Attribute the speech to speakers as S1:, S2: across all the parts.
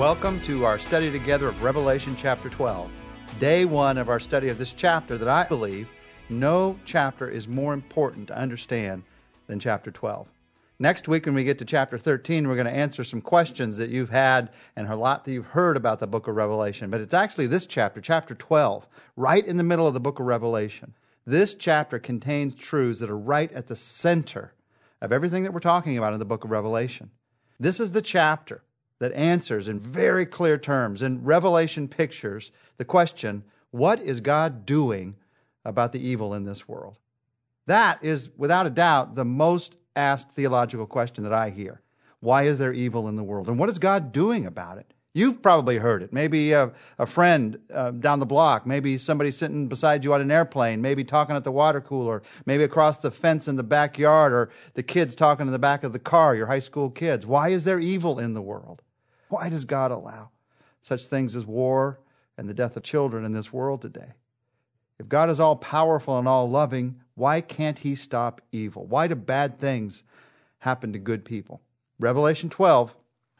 S1: Welcome to our study together of Revelation chapter 12. Day one of our study of this chapter that I believe no chapter is more important to understand than chapter 12. Next week, when we get to chapter 13, we're going to answer some questions that you've had and a lot that you've heard about the book of Revelation. But it's actually this chapter, chapter 12, right in the middle of the book of Revelation. This chapter contains truths that are right at the center of everything that we're talking about in the book of Revelation. This is the chapter that answers in very clear terms, in Revelation pictures, the question what is God doing about the evil in this world? That is, without a doubt, the most asked theological question that I hear. Why is there evil in the world? And what is God doing about it? You've probably heard it. Maybe a, a friend uh, down the block, maybe somebody sitting beside you on an airplane, maybe talking at the water cooler, maybe across the fence in the backyard, or the kids talking in the back of the car, your high school kids. Why is there evil in the world? Why does God allow such things as war and the death of children in this world today? If God is all powerful and all loving, why can't He stop evil? Why do bad things happen to good people? Revelation 12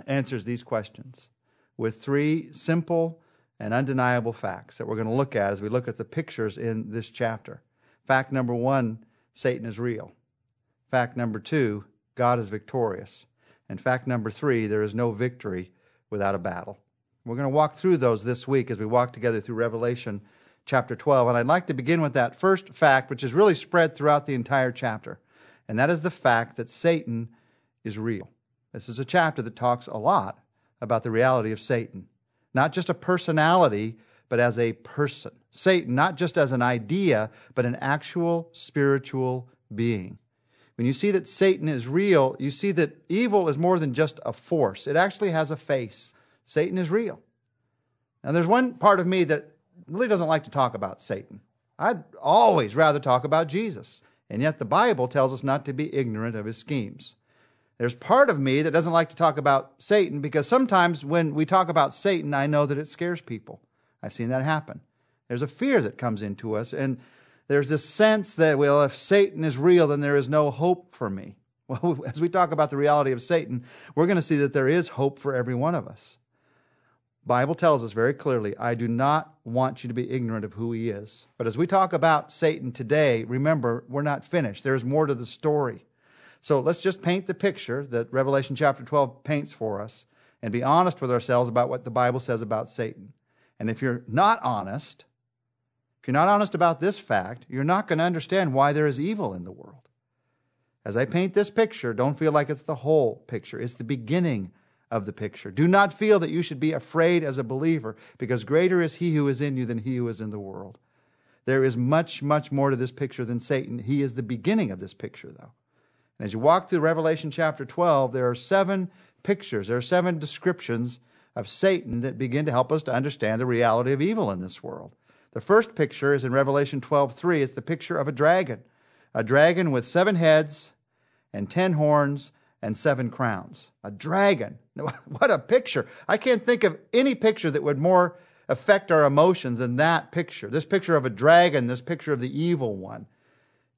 S1: answers these questions with three simple and undeniable facts that we're going to look at as we look at the pictures in this chapter. Fact number one Satan is real. Fact number two God is victorious. And fact number three there is no victory without a battle. We're going to walk through those this week as we walk together through Revelation chapter 12. And I'd like to begin with that first fact, which is really spread throughout the entire chapter. And that is the fact that Satan is real. This is a chapter that talks a lot about the reality of Satan. Not just a personality, but as a person. Satan, not just as an idea, but an actual spiritual being. When you see that Satan is real, you see that evil is more than just a force. It actually has a face. Satan is real. Now, there's one part of me that really doesn't like to talk about Satan. I'd always rather talk about Jesus. And yet, the Bible tells us not to be ignorant of his schemes. There's part of me that doesn't like to talk about Satan because sometimes when we talk about Satan, I know that it scares people. I've seen that happen. There's a fear that comes into us, and there's this sense that, well, if Satan is real, then there is no hope for me. Well, as we talk about the reality of Satan, we're going to see that there is hope for every one of us. Bible tells us very clearly, I do not want you to be ignorant of who he is. But as we talk about Satan today, remember, we're not finished. There's more to the story. So let's just paint the picture that Revelation chapter 12 paints for us and be honest with ourselves about what the Bible says about Satan. And if you're not honest, if you're not honest about this fact, you're not going to understand why there is evil in the world. As I paint this picture, don't feel like it's the whole picture. It's the beginning of the picture. Do not feel that you should be afraid as a believer, because greater is he who is in you than he who is in the world. There is much, much more to this picture than Satan. He is the beginning of this picture, though. And as you walk through Revelation chapter 12, there are seven pictures, there are seven descriptions of Satan that begin to help us to understand the reality of evil in this world. The first picture is in Revelation 12:3. It's the picture of a dragon, a dragon with seven heads and ten horns and seven crowns. A dragon. What a picture. I can't think of any picture that would more affect our emotions than that picture. This picture of a dragon, this picture of the evil one.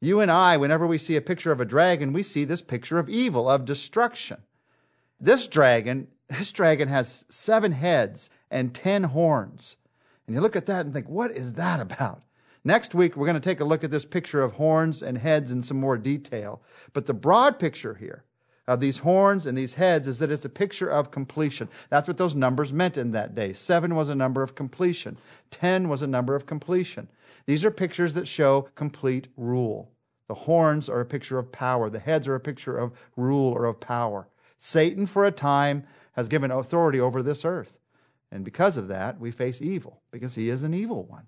S1: You and I, whenever we see a picture of a dragon, we see this picture of evil, of destruction. This dragon, this dragon has seven heads and ten horns. And you look at that and think, what is that about? Next week, we're going to take a look at this picture of horns and heads in some more detail. But the broad picture here of these horns and these heads is that it's a picture of completion. That's what those numbers meant in that day. Seven was a number of completion, ten was a number of completion. These are pictures that show complete rule. The horns are a picture of power, the heads are a picture of rule or of power. Satan, for a time, has given authority over this earth. And because of that, we face evil, because he is an evil one.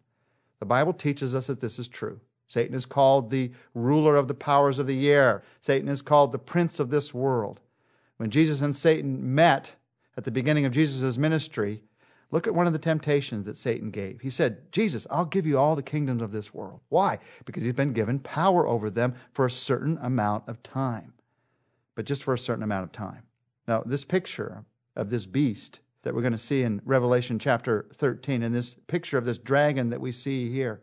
S1: The Bible teaches us that this is true. Satan is called the ruler of the powers of the air. Satan is called the prince of this world. When Jesus and Satan met at the beginning of Jesus' ministry, look at one of the temptations that Satan gave. He said, Jesus, I'll give you all the kingdoms of this world. Why? Because he's been given power over them for a certain amount of time, but just for a certain amount of time. Now, this picture of this beast that we're going to see in Revelation chapter 13 in this picture of this dragon that we see here.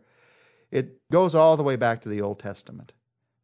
S1: It goes all the way back to the Old Testament.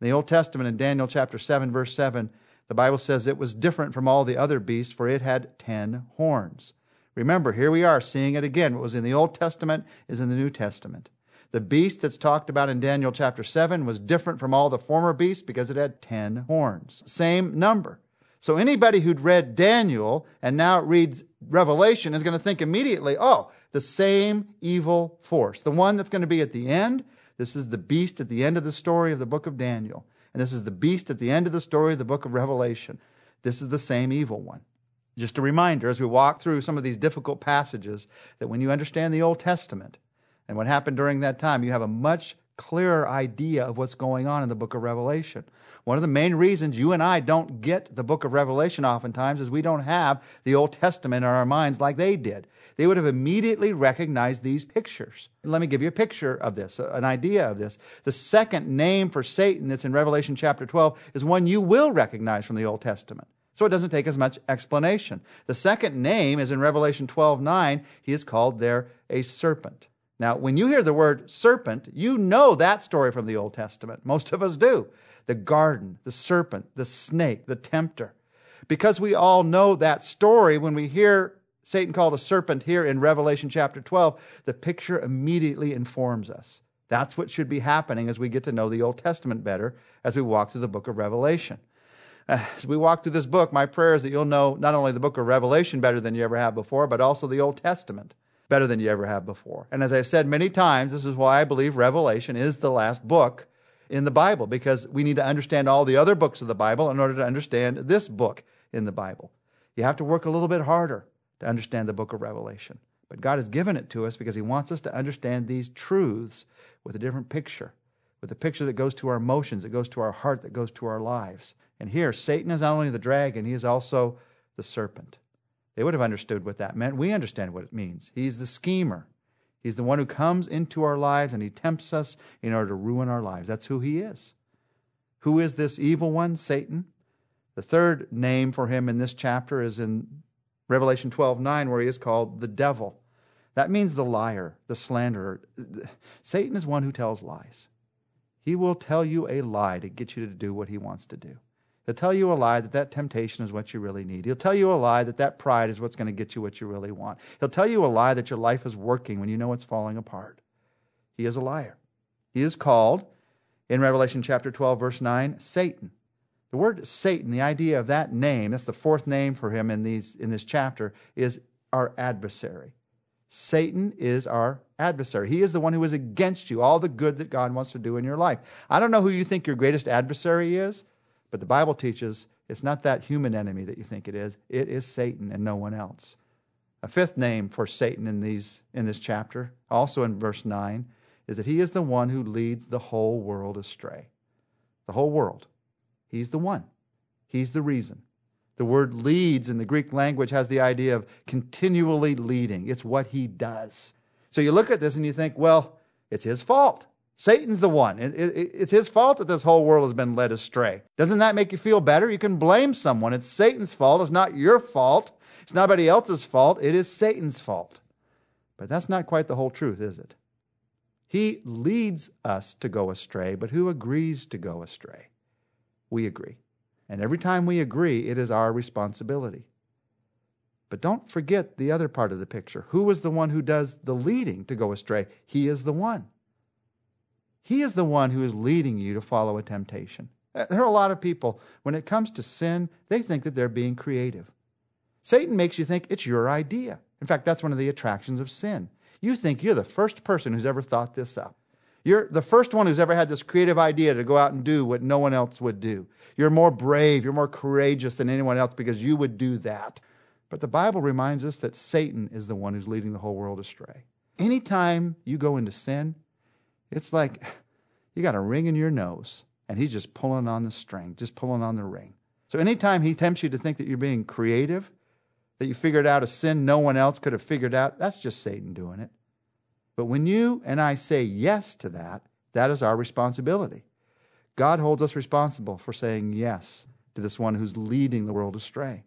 S1: In the Old Testament, in Daniel chapter 7, verse 7, the Bible says it was different from all the other beasts, for it had ten horns. Remember, here we are seeing it again. What was in the Old Testament is in the New Testament. The beast that's talked about in Daniel chapter 7 was different from all the former beasts because it had 10 horns. Same number. So anybody who'd read Daniel and now reads Revelation is going to think immediately, oh, the same evil force. The one that's going to be at the end. This is the beast at the end of the story of the book of Daniel. And this is the beast at the end of the story of the book of Revelation. This is the same evil one. Just a reminder as we walk through some of these difficult passages that when you understand the Old Testament and what happened during that time, you have a much clearer idea of what's going on in the book of Revelation. One of the main reasons you and I don't get the book of Revelation oftentimes is we don't have the Old Testament in our minds like they did. They would have immediately recognized these pictures. Let me give you a picture of this, uh, an idea of this. The second name for Satan that's in Revelation chapter 12 is one you will recognize from the Old Testament. So it doesn't take as much explanation. The second name is in Revelation 12 9. He is called there a serpent. Now, when you hear the word serpent, you know that story from the Old Testament. Most of us do. The garden, the serpent, the snake, the tempter. Because we all know that story, when we hear Satan called a serpent here in Revelation chapter 12, the picture immediately informs us. That's what should be happening as we get to know the Old Testament better as we walk through the book of Revelation. As we walk through this book, my prayer is that you'll know not only the book of Revelation better than you ever have before, but also the Old Testament better than you ever have before. And as I've said many times, this is why I believe Revelation is the last book in the Bible, because we need to understand all the other books of the Bible in order to understand this book in the Bible. You have to work a little bit harder to understand the book of Revelation. But God has given it to us because He wants us to understand these truths with a different picture, with a picture that goes to our emotions, that goes to our heart, that goes to our lives. And here, Satan is not only the dragon, he is also the serpent. They would have understood what that meant. We understand what it means. He's the schemer. He's the one who comes into our lives and he tempts us in order to ruin our lives. That's who he is. Who is this evil one? Satan. The third name for him in this chapter is in Revelation 12 9, where he is called the devil. That means the liar, the slanderer. Satan is one who tells lies. He will tell you a lie to get you to do what he wants to do. He'll tell you a lie that that temptation is what you really need. He'll tell you a lie that that pride is what's going to get you what you really want. He'll tell you a lie that your life is working when you know it's falling apart. He is a liar. He is called, in Revelation chapter 12, verse 9, Satan. The word Satan, the idea of that name, that's the fourth name for him in, these, in this chapter, is our adversary. Satan is our adversary. He is the one who is against you, all the good that God wants to do in your life. I don't know who you think your greatest adversary is. But the Bible teaches it's not that human enemy that you think it is, it is Satan and no one else. A fifth name for Satan in, these, in this chapter, also in verse 9, is that he is the one who leads the whole world astray. The whole world. He's the one. He's the reason. The word leads in the Greek language has the idea of continually leading. It's what he does. So you look at this and you think, well, it's his fault. Satan's the one. it's his fault that this whole world has been led astray. Doesn't that make you feel better? You can blame someone. It's Satan's fault. It's not your fault. It's nobody else's fault. It is Satan's fault. But that's not quite the whole truth, is it? He leads us to go astray, but who agrees to go astray? We agree. And every time we agree, it is our responsibility. But don't forget the other part of the picture. Who is the one who does the leading to go astray? He is the one. He is the one who is leading you to follow a temptation. Uh, there are a lot of people, when it comes to sin, they think that they're being creative. Satan makes you think it's your idea. In fact, that's one of the attractions of sin. You think you're the first person who's ever thought this up. You're the first one who's ever had this creative idea to go out and do what no one else would do. You're more brave, you're more courageous than anyone else because you would do that. But the Bible reminds us that Satan is the one who's leading the whole world astray. Anytime you go into sin, it's like you got a ring in your nose and he's just pulling on the string, just pulling on the ring. So anytime he tempts you to think that you're being creative, that you figured out a sin no one else could have figured out, that's just Satan doing it. But when you and I say yes to that, that is our responsibility. God holds us responsible for saying yes to this one who's leading the world astray.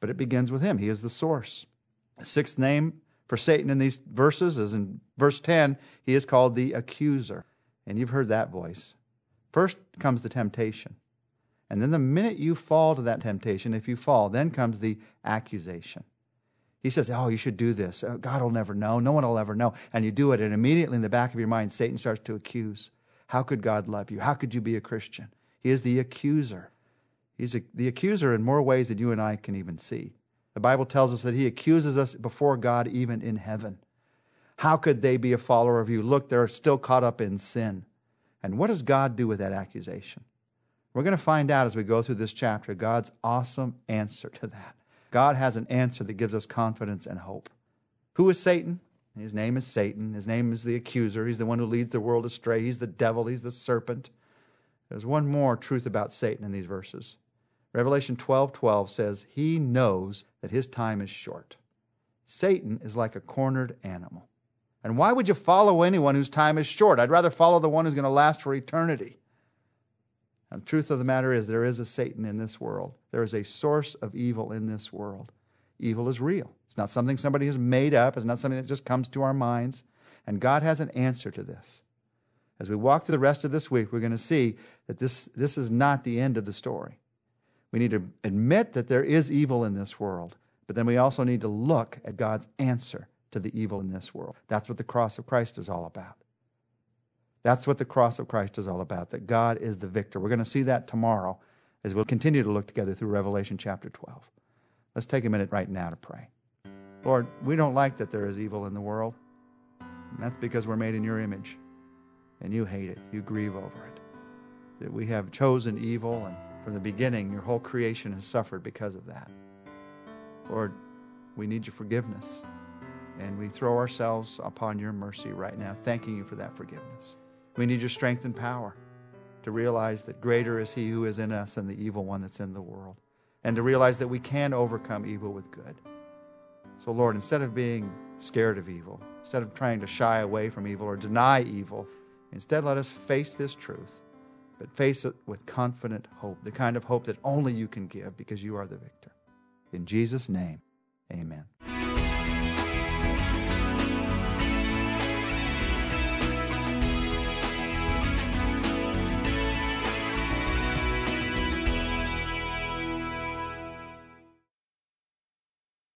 S1: But it begins with him. He is the source. Sixth name for Satan in these verses is in verse 10, he is called the accuser. And you've heard that voice. First comes the temptation. And then the minute you fall to that temptation, if you fall, then comes the accusation. He says, Oh, you should do this. Oh, God will never know. No one will ever know. And you do it, and immediately in the back of your mind, Satan starts to accuse. How could God love you? How could you be a Christian? He is the accuser. He's a, the accuser in more ways than you and I can even see. The Bible tells us that he accuses us before God, even in heaven. How could they be a follower of you? Look, they're still caught up in sin. And what does God do with that accusation? We're going to find out as we go through this chapter God's awesome answer to that. God has an answer that gives us confidence and hope. Who is Satan? His name is Satan. His name is the accuser. He's the one who leads the world astray. He's the devil. He's the serpent. There's one more truth about Satan in these verses. Revelation 12 12 says, He knows that his time is short. Satan is like a cornered animal. And why would you follow anyone whose time is short? I'd rather follow the one who's going to last for eternity. And the truth of the matter is, there is a Satan in this world. There is a source of evil in this world. Evil is real. It's not something somebody has made up, it's not something that just comes to our minds. And God has an answer to this. As we walk through the rest of this week, we're going to see that this, this is not the end of the story. We need to admit that there is evil in this world, but then we also need to look at God's answer to the evil in this world. That's what the cross of Christ is all about. That's what the cross of Christ is all about, that God is the victor. We're going to see that tomorrow as we'll continue to look together through Revelation chapter 12. Let's take a minute right now to pray. Lord, we don't like that there is evil in the world. That's because we're made in your image. And you hate it. You grieve over it. That we have chosen evil and from the beginning, your whole creation has suffered because of that. Lord, we need your forgiveness. And we throw ourselves upon your mercy right now, thanking you for that forgiveness. We need your strength and power to realize that greater is he who is in us than the evil one that's in the world. And to realize that we can overcome evil with good. So, Lord, instead of being scared of evil, instead of trying to shy away from evil or deny evil, instead let us face this truth but face it with confident hope, the kind of hope that only you can give because you are the victor. In Jesus' name, amen.